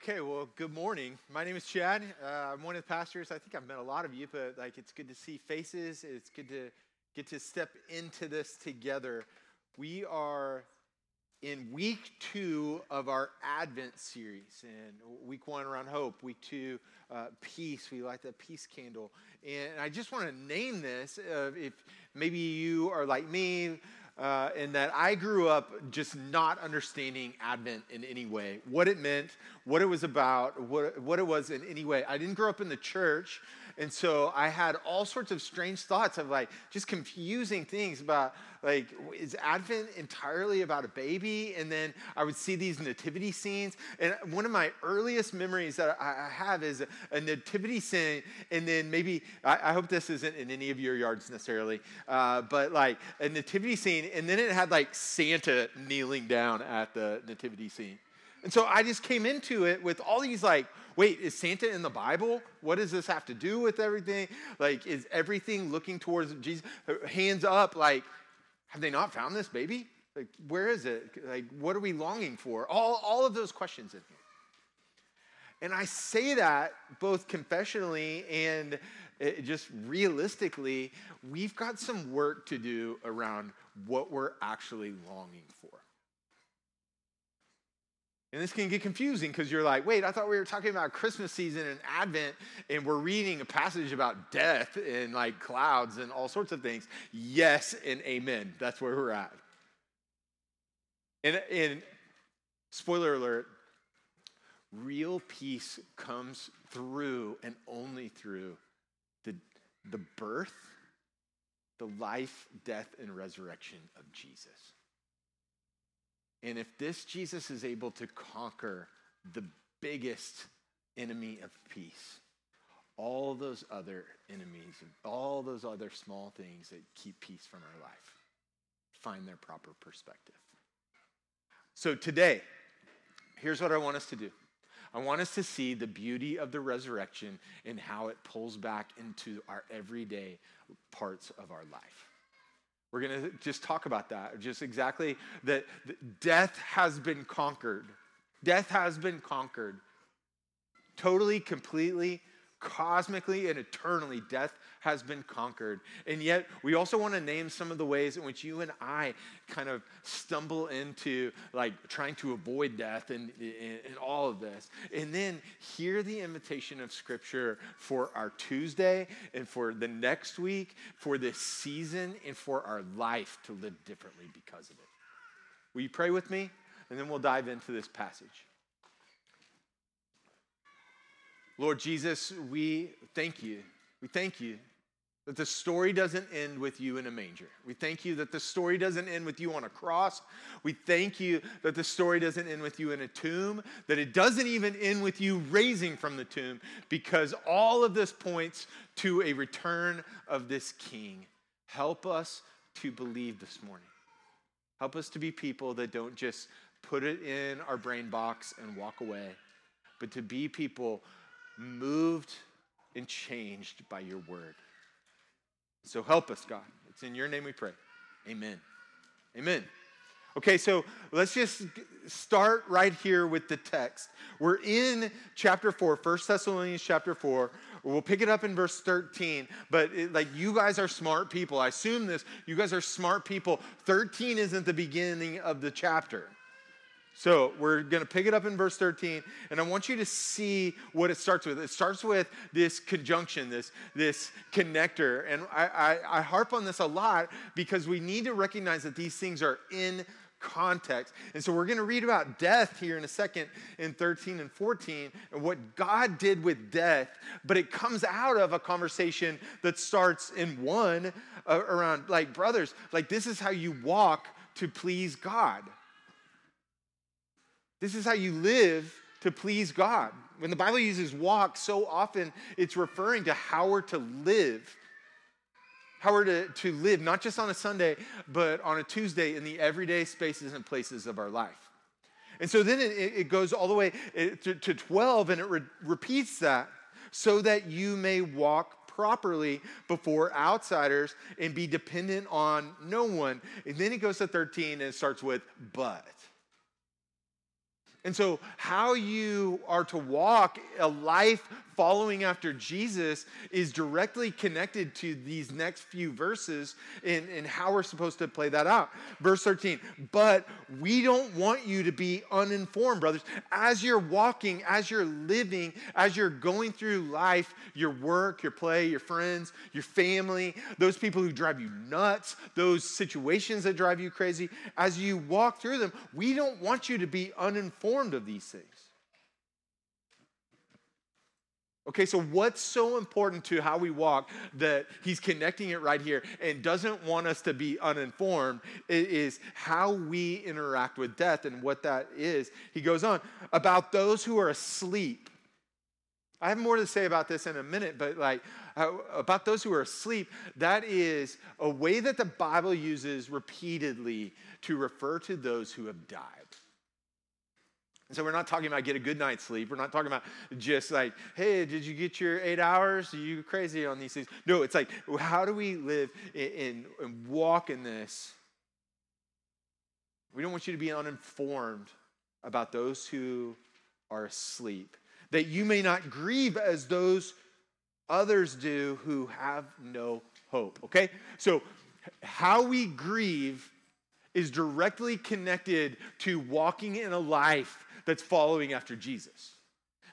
Okay, well, good morning. My name is Chad. Uh, I'm one of the pastors. I think I've met a lot of you, but like it's good to see faces. It's good to get to step into this together. We are in week two of our Advent series, and week one around hope, week two, uh, peace. We light the peace candle, and I just want to name this. Uh, if maybe you are like me, uh, in that I grew up just not understanding Advent in any way, what it meant, what it was about, what, what it was in any way. I didn't grow up in the church, and so I had all sorts of strange thoughts of like just confusing things about like, is Advent entirely about a baby? And then I would see these nativity scenes. And one of my earliest memories that I have is a, nativity scene, and then maybe, I, I, hope this isn't in any of your yards necessarily, uh, but like a nativity scene, and then it had like Santa kneeling down at the nativity scene. And so I just came into it with all these like, wait, is Santa in the Bible? What does this have to do with everything? Like, is everything looking towards Jesus? Hands up, like, have they not found this baby? Like, where is it? Like, what are we longing for? All, all of those questions in here. And I say that both confessionally and eh, just realistically, we've got some work to do around what we're actually longing for. And this can get confusing because you're like, wait, I thought we were talking about Christmas season and Advent, and we're reading a passage about death and like clouds and all sorts of things. Yes and amen. That's where we're at. And, and spoiler alert, real peace comes through and only through the, the birth, the life, death, and resurrection of Jesus. And if this Jesus is able to conquer the biggest enemy of peace, all those other enemies, all those other small things that keep peace from our life find their proper perspective. So today, here's what I want us to do. I want us to see the beauty of the resurrection and how it pulls back into our everyday parts of our life. We're going to just talk about that, just exactly that death has been conquered. Death has been conquered. Totally, completely, cosmically, and eternally, death has been conquered. And yet, we also want to name some of the ways in which you and I kind of stumble into like trying to avoid death and, and, and all of this. And then hear the invitation of Scripture for our Tuesday and for the next week, for this season, and for our life to live differently because of it. Will you pray with me? And then we'll dive into this passage. Lord Jesus, we thank you. We thank you that the story doesn't end with you in a manger. We thank you that the story doesn't end with you on a cross. We thank you that the story doesn't end with you in a tomb, that it doesn't even end with you raising from the tomb, because all of this points to a return of this king. Help us to believe this morning. Help us to be people that don't just put it in our brain box and walk away, but to be people moved and changed by your word. So help us, God. It's in your name we pray. Amen. Amen. Okay, so let's just start right here with the text. We're in chapter 4, 1 Thessalonians chapter 4. We'll pick it up in verse 13, but it, like you guys are smart people. I assume this. You guys are smart people. 13 isn't the beginning of the chapter. So we're going to pick it up in verse 13, and I want you to see what it starts with. It starts with this conjunction, this, this connector. And I, I, I harp on this a lot because we need to recognize that these things are in context. And so we're going to read about death here in a second in 13 and 14 and what God did with death, but it comes out of a conversation that starts in one uh, around like brothers, like this is how you walk to please God. This is how you live to please God. When the Bible uses walk, so often it's referring to how we're to live. How we're to, to live, not just on a Sunday, but on a Tuesday in the everyday spaces and places of our life. And so then it, it goes all the way to, to 12 and it re- repeats that so that you may walk properly before outsiders and be dependent on no one. And then it goes to 13 and it starts with but. And so, how you are to walk a life following after Jesus is directly connected to these next few verses and, how we're supposed to play that out. Verse 13, but we don't want you to be uninformed, brothers. As you're walking, as you're living, as you're going through life, your work, your play, your friends, your family, those people who drive you nuts, those situations that drive you crazy, as you walk through them, we don't want you to be uninformed of these things. Okay, so what's so important to how we walk that he's connecting it right here and doesn't want us to be uninformed is how we interact with death and what that is. He goes on about those who are asleep. I have more to say about this in a minute, but like about those who are asleep, that is a way that the Bible uses repeatedly to refer to those who have died. And so we're not talking about get a good night's sleep. We're not talking about just like, hey, did you get your eight hours? Are you crazy on these things? No, it's like, how do we live and walk in this? We don't want you to be uninformed about those who are asleep, that you may not grieve as those others do who have no hope. Okay? So, how we grieve is directly connected to walking in a life that's following after Jesus.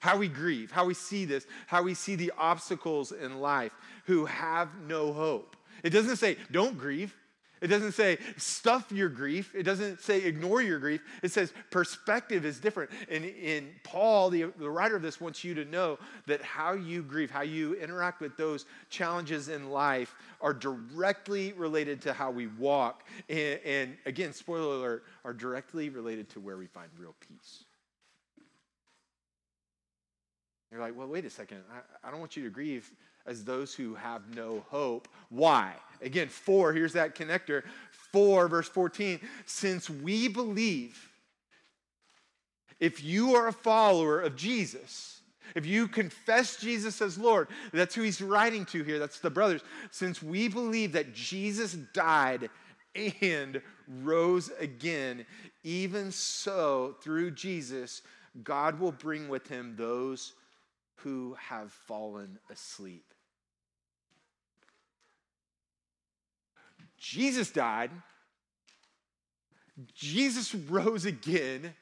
How we grieve, how we see this, how we see the obstacles in life who have no hope. It doesn't say, don't grieve. It doesn't say stuff your grief. It doesn't say ignore your grief. It says perspective is different. And in Paul, the, the writer of this, wants you to know that how you grieve, how you interact with those challenges in life are directly related to how we walk. And, and again, spoiler alert, are directly related to where we find real peace. You're like, well, wait a second. I, I don't want you to grieve as those who have no hope. Why? Again, for, here's that connector. For, verse 14. Since we believe, if you are a follower of Jesus, if you confess Jesus as Lord, that's who he's writing to here, that's the brothers. Since we believe that Jesus died and rose again, even so, through Jesus, God will bring with him those who have fallen asleep. Jesus died. Jesus rose again.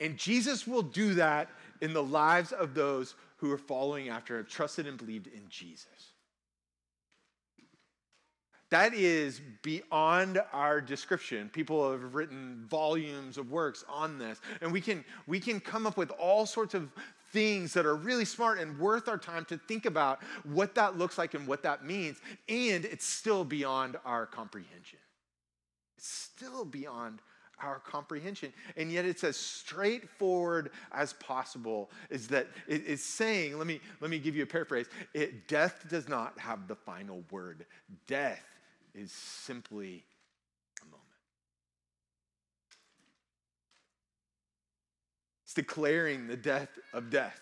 And Jesus will do that in the lives of those who are following after, have trusted and believed in Jesus. That is beyond our description. People have written volumes of works on this, and we can, we can come up with all sorts of things that are really smart and worth our time to think about what that looks like and what that means. And it's still beyond our comprehension. It's still beyond our comprehension. And yet it's as straightforward as possible is that it's saying, let me, let me give you a paraphrase. It, death does not have the final word. Death is simply a moment. It's declaring the death of death.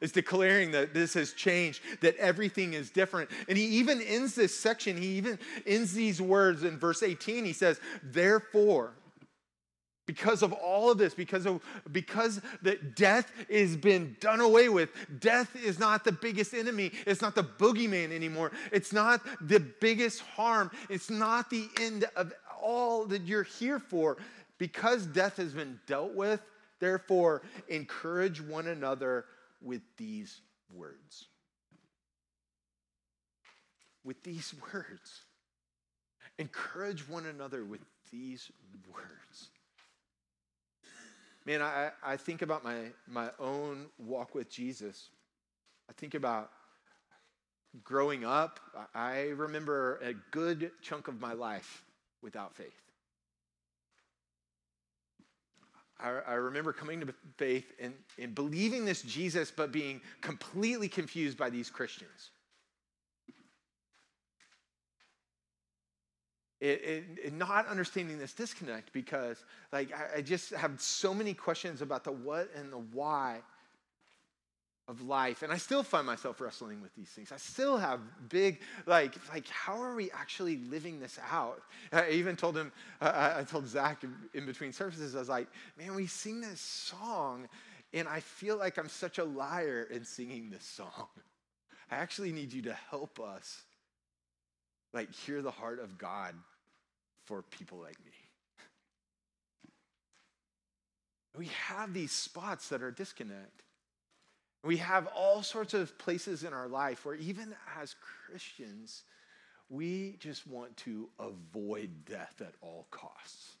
It's declaring that this has changed, that everything is different. And he even ends this section, he even ends these words in verse 18. He says, Therefore, because of all of this, because of because that death has been done away with, death is not the biggest enemy. It's not the boogeyman anymore. It's not the biggest harm. It's not the end of all that you're here for. Because death has been dealt with, Therefore, encourage one another with these words. With these words. Encourage one another with these words. Man, I, I think about my, my own walk with Jesus. I think about growing up. I remember a good chunk of my life without faith. I, I remember coming to faith and, and believing this Jesus, but being completely confused by these Christians. It, it, it, not understanding this disconnect because like I, I, just have so many questions about the what and the why of life and i still find myself wrestling with these things. I still have big like like how are we actually living this out? I even told him uh, i told zach in, in between services i was like man we sing this song and i feel like i'm such a liar in singing this song. I actually need you to help us like hear the heart of god for people like me. We have these spots that are disconnect we have all sorts of places in our life where, even as Christians, we just want to avoid death at all costs.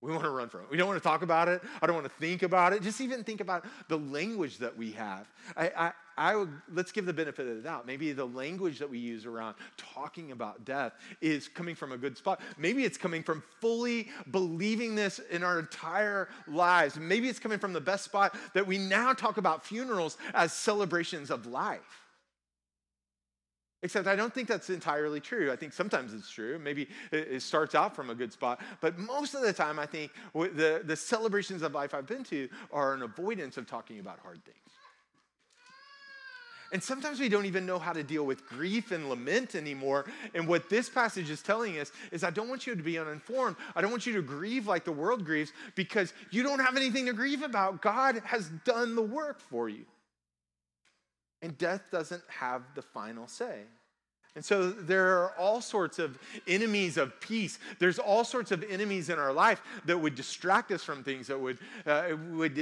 We want to run from it. We don't want to talk about it. I don't want to think about it. Just even think about the language that we have. I, I, I would, let's give the benefit of the doubt. Maybe the language that we use around talking about death is coming from a good spot. Maybe it's coming from fully believing this in our entire lives. Maybe it's coming from the best spot that we now talk about funerals as celebrations of life. Except I don't think that's entirely true. I think sometimes it's true. Maybe it starts out from a good spot. But most of the time, I think the, the celebrations of life I've been to are an avoidance of talking about hard things. And sometimes we don't even know how to deal with grief and lament anymore. And what this passage is telling us is I don't want you to be uninformed. I don't want you to grieve like the world grieves because you don't have anything to grieve about. God has done the work for you. And death doesn't have the final say. And so there are all sorts of enemies of peace. There's all sorts of enemies in our life that would distract us from things, that would, uh, would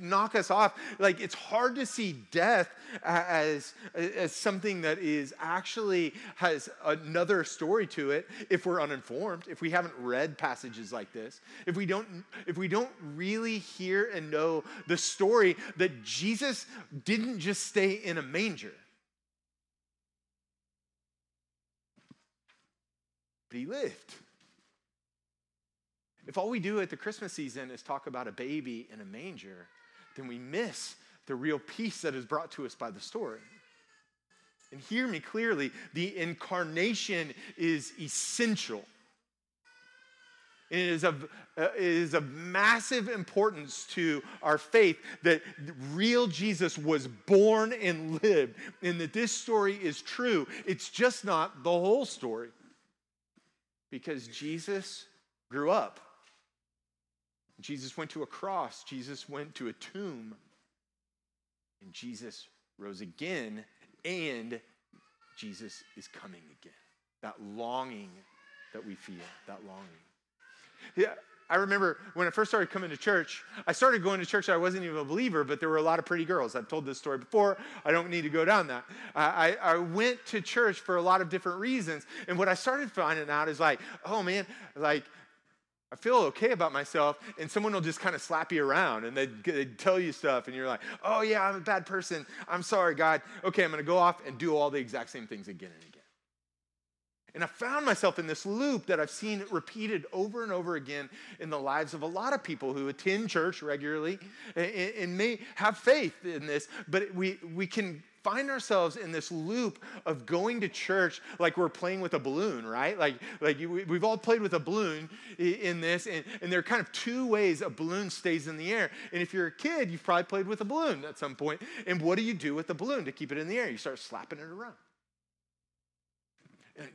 knock us off. Like it's hard to see death as, as something that is actually has another story to it if we're uninformed, if we haven't read passages like this, if we don't, if we don't really hear and know the story that Jesus didn't just stay in a manger. But he lived. If all we do at the Christmas season is talk about a baby in a manger, then we miss the real peace that is brought to us by the story. And hear me clearly the incarnation is essential. It is, of, uh, it is of massive importance to our faith that real Jesus was born and lived, and that this story is true. It's just not the whole story. Because Jesus grew up. Jesus went to a cross. Jesus went to a tomb. And Jesus rose again. And Jesus is coming again. That longing that we feel, that longing. Yeah, I remember when I first started coming to church, I started going to church. I wasn't even a believer, but there were a lot of pretty girls. I've told this story before. I don't need to go down that. I, I went to church for a lot of different reasons. And what I started finding out is like, oh man, like, I feel okay about myself, and someone will just kind of slap you around and they'd, they'd, tell you stuff, and you're like, oh, yeah, I'm a bad person. I'm sorry, God. Okay, I'm going to go off and do all the exact same things again and again. And I found myself in this loop that I've seen repeated over and over again in the lives of a lot of people who attend church regularly and, and may have faith in this, but we, we can find ourselves in this loop of going to church like we're playing with a balloon, right? Like, like we've all played with a balloon in this, and, and there are kind of two ways a balloon stays in the air. And if you're a kid, you've probably played with a balloon at some point. And what do you do with the balloon to keep it in the air? You start slapping it around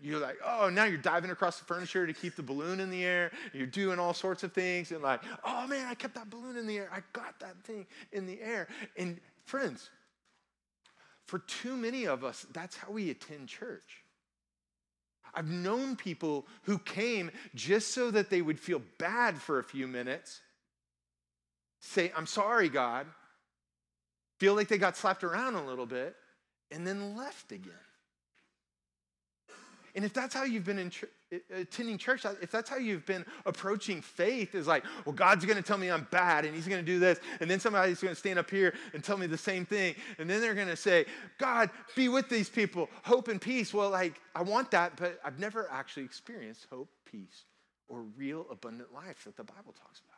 you're like, oh, now you're diving across the furniture to keep the balloon in the air. You're doing all sorts of things. And like, oh man, I kept that balloon in the air. I got that thing in the air. And friends, for too many of us, that's how we attend church. I've known people who came just so that they would feel bad for a few minutes, say, I'm sorry, God, feel like they got slapped around a little bit, and then left again. And if that's how you've been ch- uh, attending church, if that's how you've been approaching faith, is like, well, God's going to tell me I'm bad and he's going to do this. And then somebody's going to stand up here and tell me the same thing. And then they're going to say, God, be with these people, hope and peace. Well, like, I want that, but I've never actually experienced hope, peace, or real abundant life that the Bible talks about.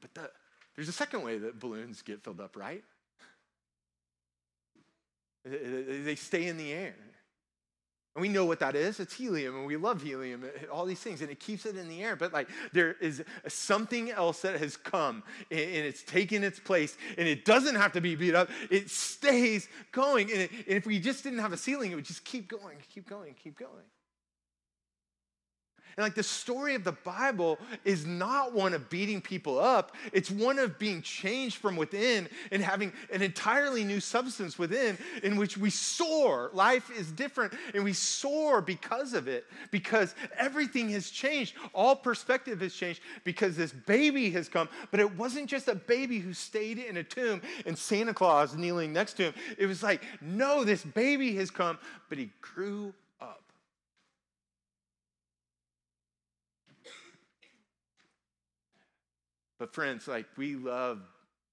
But the, there's a second way that balloons get filled up, right? They stay in the air. And we know what that is. It's helium, and we love helium, all these things, and it keeps it in the air. But like there is something else that has come, and it's taken its place, and it doesn't have to be beat up. It stays going. And, and if we just didn't have a ceiling, it would just keep going, keep going, keep going. And like the story of the Bible is not one of beating people up, it's one of being changed from within and having an entirely new substance within in which we soar. Life is different and we soar because of it, because everything has changed. All perspective has changed because this baby has come. But it wasn't just a baby who stayed in a tomb and Santa Claus kneeling next to him. It was like, no, this baby has come, but he grew But friends, like we love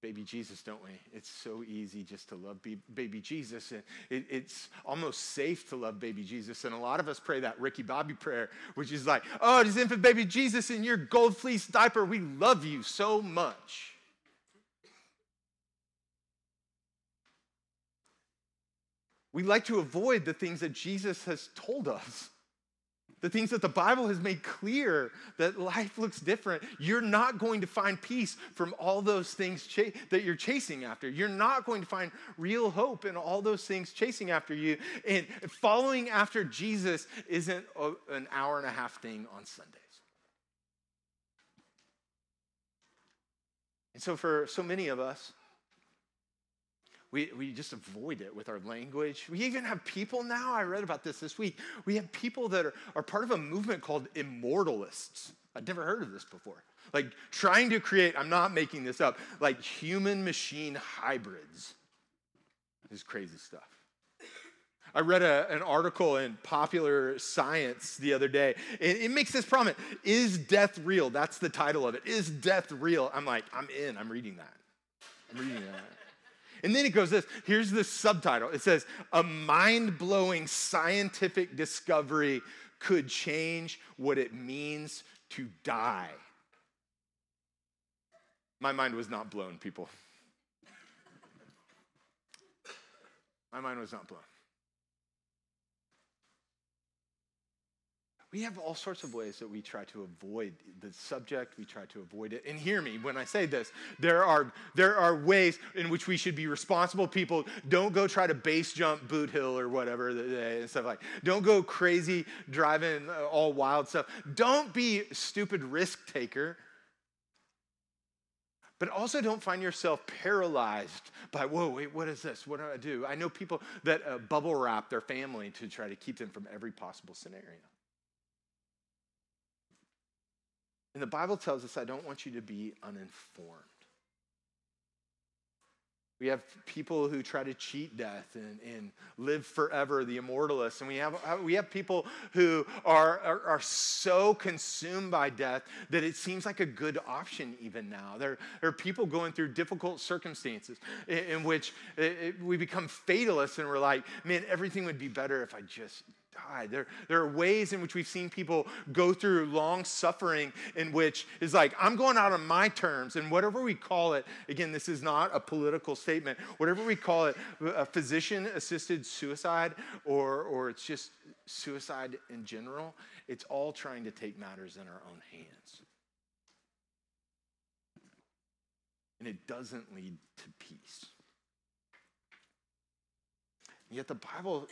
baby Jesus, don't we? It's so easy just to love baby Jesus. And it, it's almost safe to love baby Jesus. And a lot of us pray that Ricky Bobby prayer, which is like, oh, does infant baby Jesus in your gold fleece diaper, we love you so much. We like to avoid the things that Jesus has told us the things that the Bible has made clear that life looks different. You're not going to find peace from all those things ch- that you're chasing after. You're not going to find real hope in all those things chasing after you. And following after Jesus isn't a, an hour and a half thing on Sundays. And so, for so many of us, we, we just avoid it with our language. We even have people now, I read about this this week. We have people that are, are part of a movement called immortalists. I'd never heard of this before. Like trying to create, I'm not making this up, like human machine hybrids. This is crazy stuff. I read a, an article in Popular Science the other day. It, it makes this promise Is death real? That's the title of it. Is death real? I'm like, I'm in. I'm reading that. I'm reading that. And then it goes this here's the subtitle it says, A mind blowing scientific discovery could change what it means to die. My mind was not blown, people. My mind was not blown. We have all sorts of ways that we try to avoid the subject we try to avoid it. And hear me when i say this there are there are ways in which we should be responsible people. Don't go try to base jump boot hill or whatever and stuff like don't go crazy driving uh, all wild stuff. Don't be stupid risk taker. But also don't find yourself paralyzed by whoa wait what is this? What do i do? I know people that uh, bubble wrap their family to try to keep them from every possible scenario And the Bible tells us, I don't want you to be uninformed. We have people who try to cheat death and, and live forever, the immortalists. And we have, uh, we have people who are, are, are, so consumed by death that it seems like a good option even now. There, there are people going through difficult circumstances in, in which it, it, we become fatalists and we're like, man, everything would be better if I just died. There, there are ways in which we've seen people go through long suffering in which is like, I'm going out on my terms, and whatever we call it, again, this is not a political statement, whatever we call it, a physician assisted suicide, or, or it's just suicide in general, it's all trying to take matters in our own hands. And it doesn't lead to peace. Yet the Bible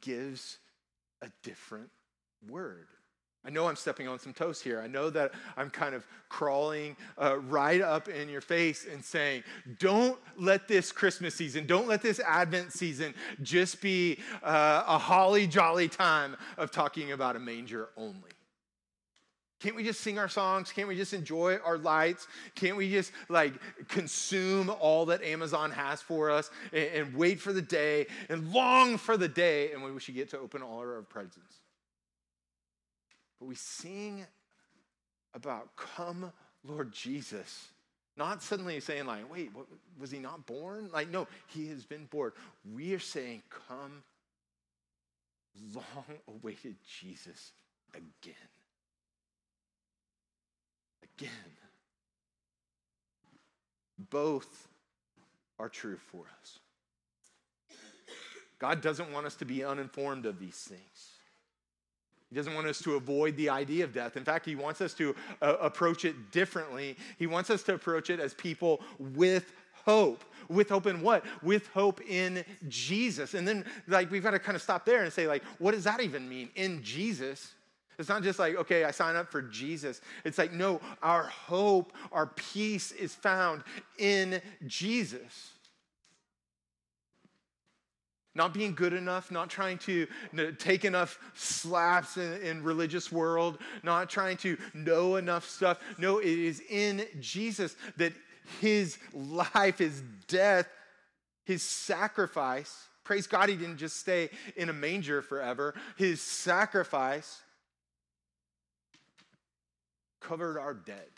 gives a different word. I know I'm stepping on some toes here. I know that I'm kind of crawling uh, right up in your face and saying, don't let this Christmas season, don't let this Advent season just be uh, a holly jolly time of talking about a manger only. Can't we just sing our songs? Can't we just enjoy our lights? Can't we just like consume all that Amazon has for us and, and wait for the day and long for the day and when we should get to open all our presents? But we sing about come, Lord Jesus. Not suddenly saying, like, wait, what, was he not born? Like, no, he has been born. We are saying, come, long awaited Jesus again again. Both are true for us. God doesn't want us to be uninformed of these things. He doesn't want us to avoid the idea of death. In fact, he wants us to uh, approach it differently. He wants us to approach it as people with hope. With hope in what? With hope in Jesus. And then, like, we've got to kind of stop there and say, like, what does that even mean? In Jesus? It's not just like, okay, I sign up for Jesus. It's like, no, our hope, our peace is found in Jesus. Not being good enough, not trying to take enough slaps in, in religious world, not trying to know enough stuff. No, it is in Jesus that his life, his death, his sacrifice, praise God, he didn't just stay in a manger forever. His sacrifice covered our debt.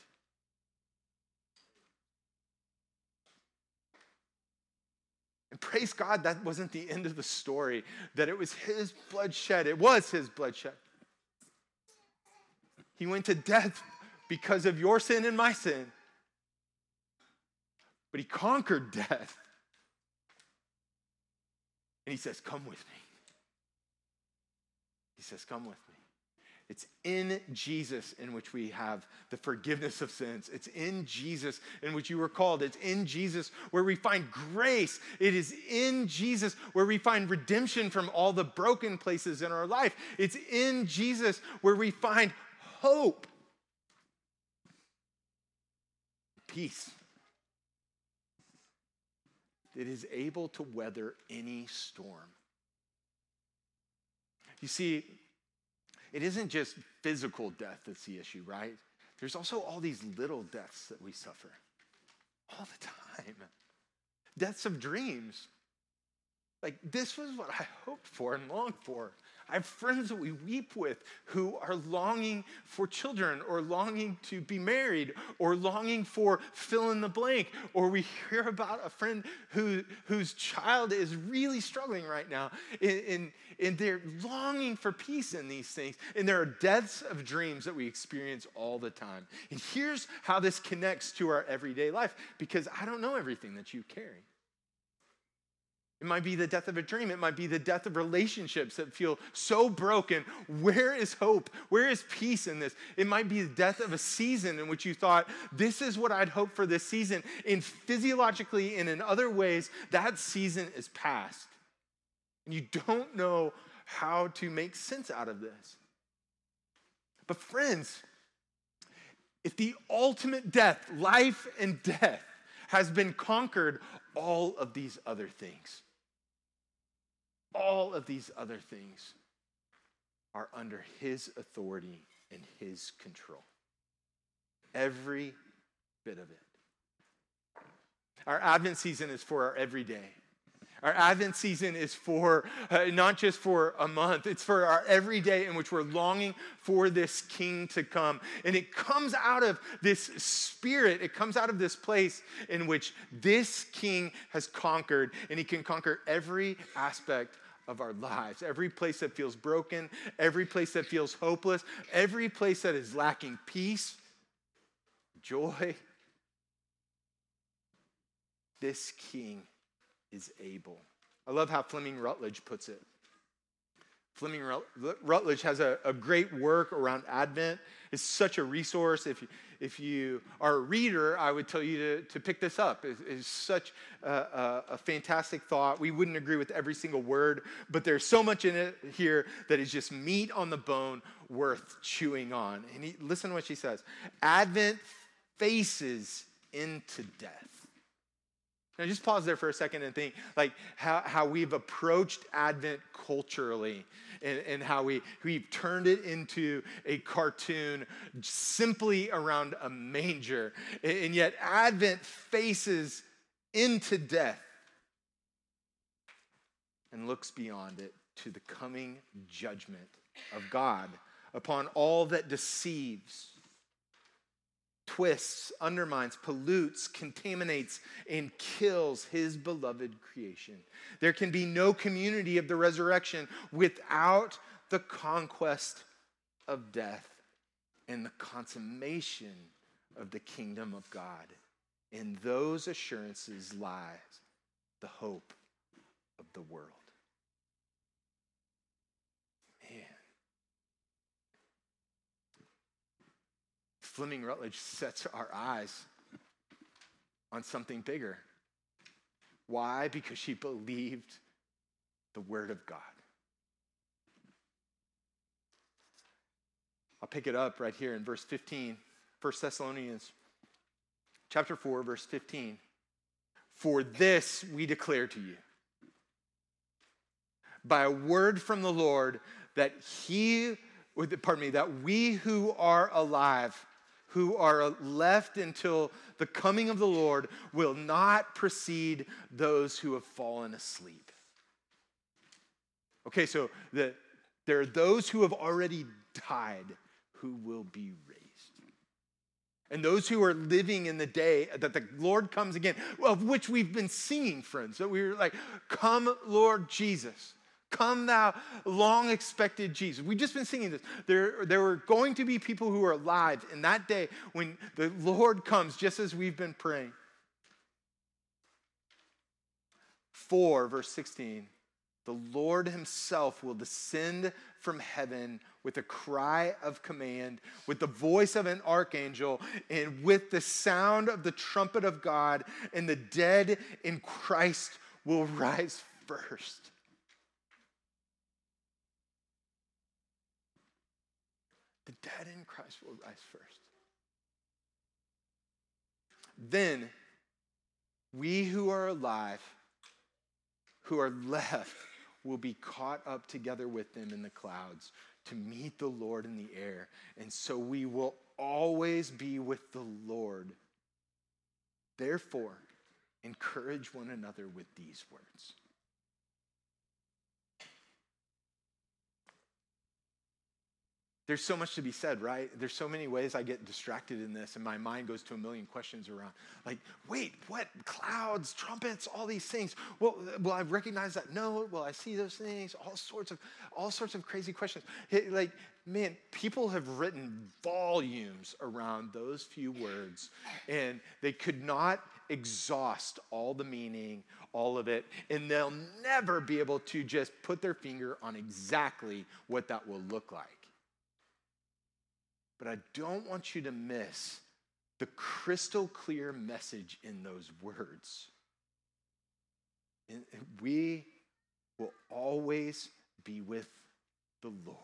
And praise God, that wasn't the end of the story, that it was his bloodshed. It was his bloodshed. He went to death because of your sin and my sin. But he conquered death. And he says, Come with me. He says, Come with me. It's in Jesus in which we have the forgiveness of sins. It's in Jesus in which you were called. It's in Jesus where we find grace. It is in Jesus where we find redemption from all the broken places in our life. It's in Jesus where we find hope, peace that is able to weather any storm. You see, it isn't just physical death that's the issue, right? There's also all these little deaths that we suffer all the time. Deaths of dreams. Like, this was what I hoped for and longed for. I have friends that we weep with who are longing for children or longing to be married or longing for fill in the blank. Or we hear about a friend who, whose child is really struggling right now and, and they're longing for peace in these things. And there are deaths of dreams that we experience all the time. And here's how this connects to our everyday life because I don't know everything that you carry. It might be the death of a dream. It might be the death of relationships that feel so broken. Where is hope? Where is peace in this? It might be the death of a season in which you thought, this is what I'd hope for this season. And physiologically and in other ways, that season is past. And you don't know how to make sense out of this. But, friends, if the ultimate death, life and death, has been conquered, all of these other things all of these other things are under his authority and his control. Every bit of it. Our Advent season is for our everyday. Our Advent season is for uh, not just for a month, it's for our everyday in which we're longing for this King to come. And it comes out of this spirit, it comes out of this place in which this King has conquered, and he can conquer every aspect of our lives. Every place that feels broken, every place that feels hopeless, every place that is lacking peace, joy. This king is able. I love how Fleming Rutledge puts it. Fleming Rutledge has a, a great work around Advent. It's such a resource. If you, if you are a reader, I would tell you to, to pick this up. It's, it's such a, a, a, fantastic thought. We wouldn't agree with every single word, but there's so much in it here that is just meat on the bone worth chewing on. And he, listen to what she says Advent faces into death. Now, just pause there for a second and think like how, how we've approached Advent culturally and, and how we, we've turned it into a cartoon simply around a manger. And yet, Advent faces into death and looks beyond it to the coming judgment of God upon all that deceives twists, undermines, pollutes, contaminates, and kills his beloved creation. There can be no community of the resurrection without the conquest of death and the consummation of the kingdom of God. In those assurances lies the hope of the world. Man, Fleming Rutledge sets our eyes on something bigger. Why? Because she believed the word of God. I'll pick it up right here in verse 15, 1 Thessalonians chapter 4, verse 15. For this we declare to you by a word from the Lord that he, pardon me, that we who are alive, who are left until the coming of the Lord, will not precede those who have fallen asleep. Okay, so the, there are those who have already died who will be raised. And those who are living in the day that the Lord comes again, of which we've been singing, friends, that we were like, Come, Lord Jesus. Come, thou long expected Jesus. We've just been singing this. There, there were going to be people who are alive in that day when the Lord comes, just as we've been praying. 4, verse 16 the Lord himself will descend from heaven with a cry of command, with the voice of an archangel, and with the sound of the trumpet of God, and the dead in Christ will rise first. The dead in Christ will rise first. Then we who are alive, who are left, will be caught up together with them in the clouds to meet the Lord in the air. And so we will always be with the Lord. Therefore, encourage one another with these words. There's so much to be said, right? There's so many ways I get distracted in this, and my mind goes to a million questions around. Like, wait, what? Clouds, trumpets, all these things. Well, will I recognize that? No. Will I see those things? All sorts of, all sorts of crazy questions. Like, man, people have written volumes around those few words, and they could not exhaust all the meaning, all of it, and they'll never be able to just put their finger on exactly what that will look like. But I don't want you to miss the crystal clear message in those words. And we will always be with the Lord.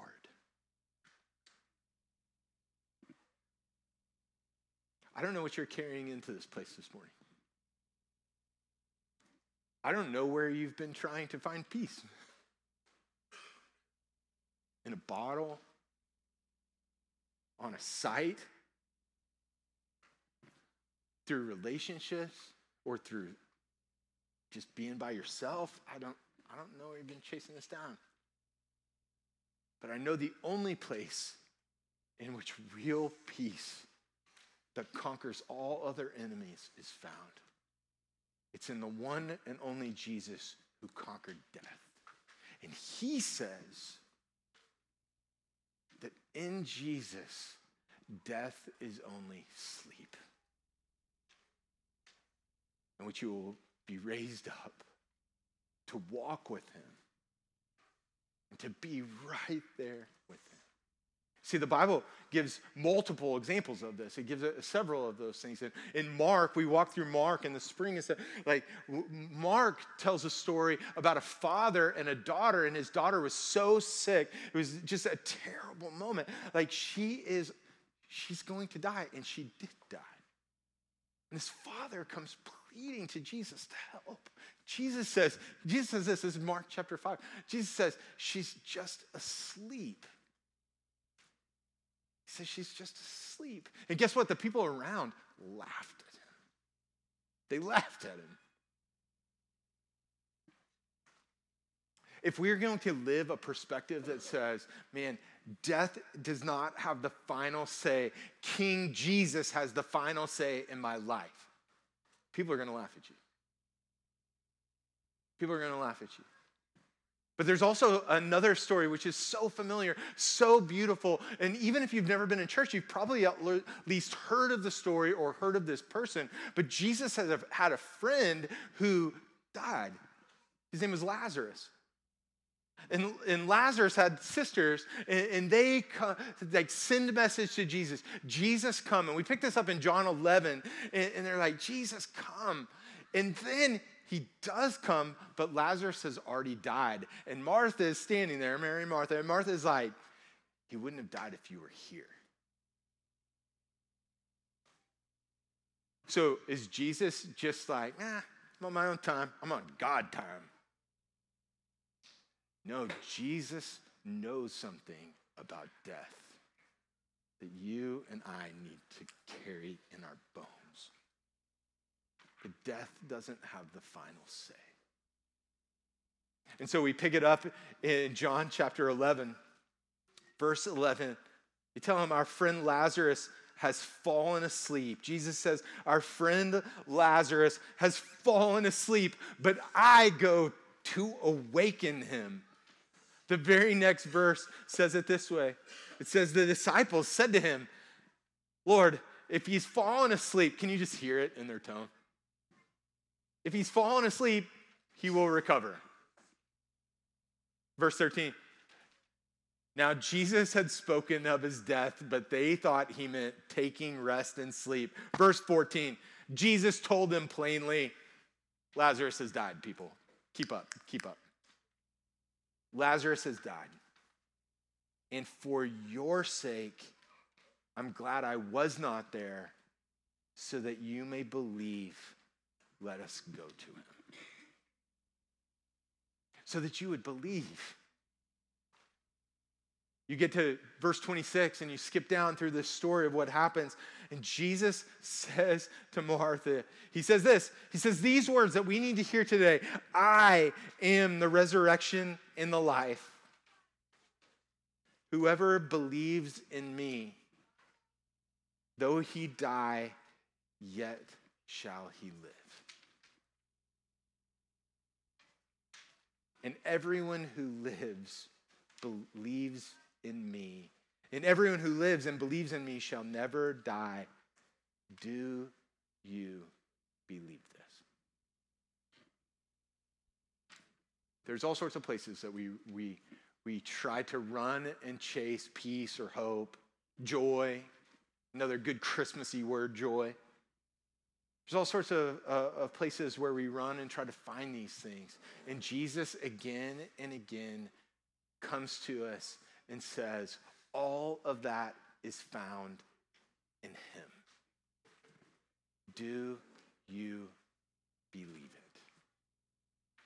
I don't know what you're carrying into this place this morning. I don't know where you've been trying to find peace. In a bottle, on a site, through relationships, or through just being by yourself. I don't, I don't know where you've been chasing this down. But I know the only place in which real peace that conquers all other enemies is found. It's in the one and only Jesus who conquered death. And he says, that in Jesus, death is only sleep, in which you will be raised up to walk with him and to be right there with him. See, the Bible gives multiple examples of this. It gives several of those things. And in Mark, we walk through Mark in the spring and like, Mark tells a story about a father and a daughter, and his daughter was so sick. It was just a terrible moment. Like, she is, she's going to die, and she did die. And his father comes pleading to Jesus to help. Jesus says, Jesus says this, this is Mark chapter 5. Jesus says, she's just asleep. He says, She's just asleep. And guess what? The people around laughed at him. They laughed at him. If we're going to live a perspective that says, man, death does not have the final say, King Jesus has the final say in my life, people are going to laugh at you. People are going to laugh at you. But there's also another story which is so familiar, so beautiful. And even if you've never been in church, you've probably at least heard of the story or heard of this person. But Jesus had a friend who died. His name was Lazarus. And, and Lazarus had sisters, and, and they like send a message to Jesus. Jesus, come. And we pick this up in John 11, and, and they're like, Jesus, come. And then he does come, but Lazarus has already died. And Martha is standing there, Mary and Martha, and Martha is like, he wouldn't have died if you were here. So is Jesus just like, ah, I'm on my own time, I'm on God time? No, Jesus knows something about death that you and I need to carry in our bones. But death doesn't have the final say. And so we pick it up in John chapter 11, verse 11. You tell him, Our friend Lazarus has fallen asleep. Jesus says, Our friend Lazarus has fallen asleep, but I go to awaken him. The very next verse says it this way it says, The disciples said to him, Lord, if he's fallen asleep, can you just hear it in their tone? If he's fallen asleep, he will recover. Verse 13. Now, Jesus had spoken of his death, but they thought he meant taking rest and sleep. Verse 14. Jesus told them plainly, Lazarus has died, people. Keep up, keep up. Lazarus has died. And for your sake, I'm glad I was not there so that you may believe let us go to him. So that you would believe. You get to verse 26 and you skip down through this story of what happens. And Jesus says to Martha, He says this He says, These words that we need to hear today I am the resurrection and the life. Whoever believes in me, though he die, yet shall he live. And everyone who lives believes in me. And everyone who lives and believes in me shall never die. Do you believe this? There's all sorts of places that we, we, we try to run and chase peace or hope, joy, another good Christmassy word, joy. There's all sorts of, uh, of places where we run and try to find these things. And Jesus, again and again, comes to us and says, All of that is found in Him. Do you believe it?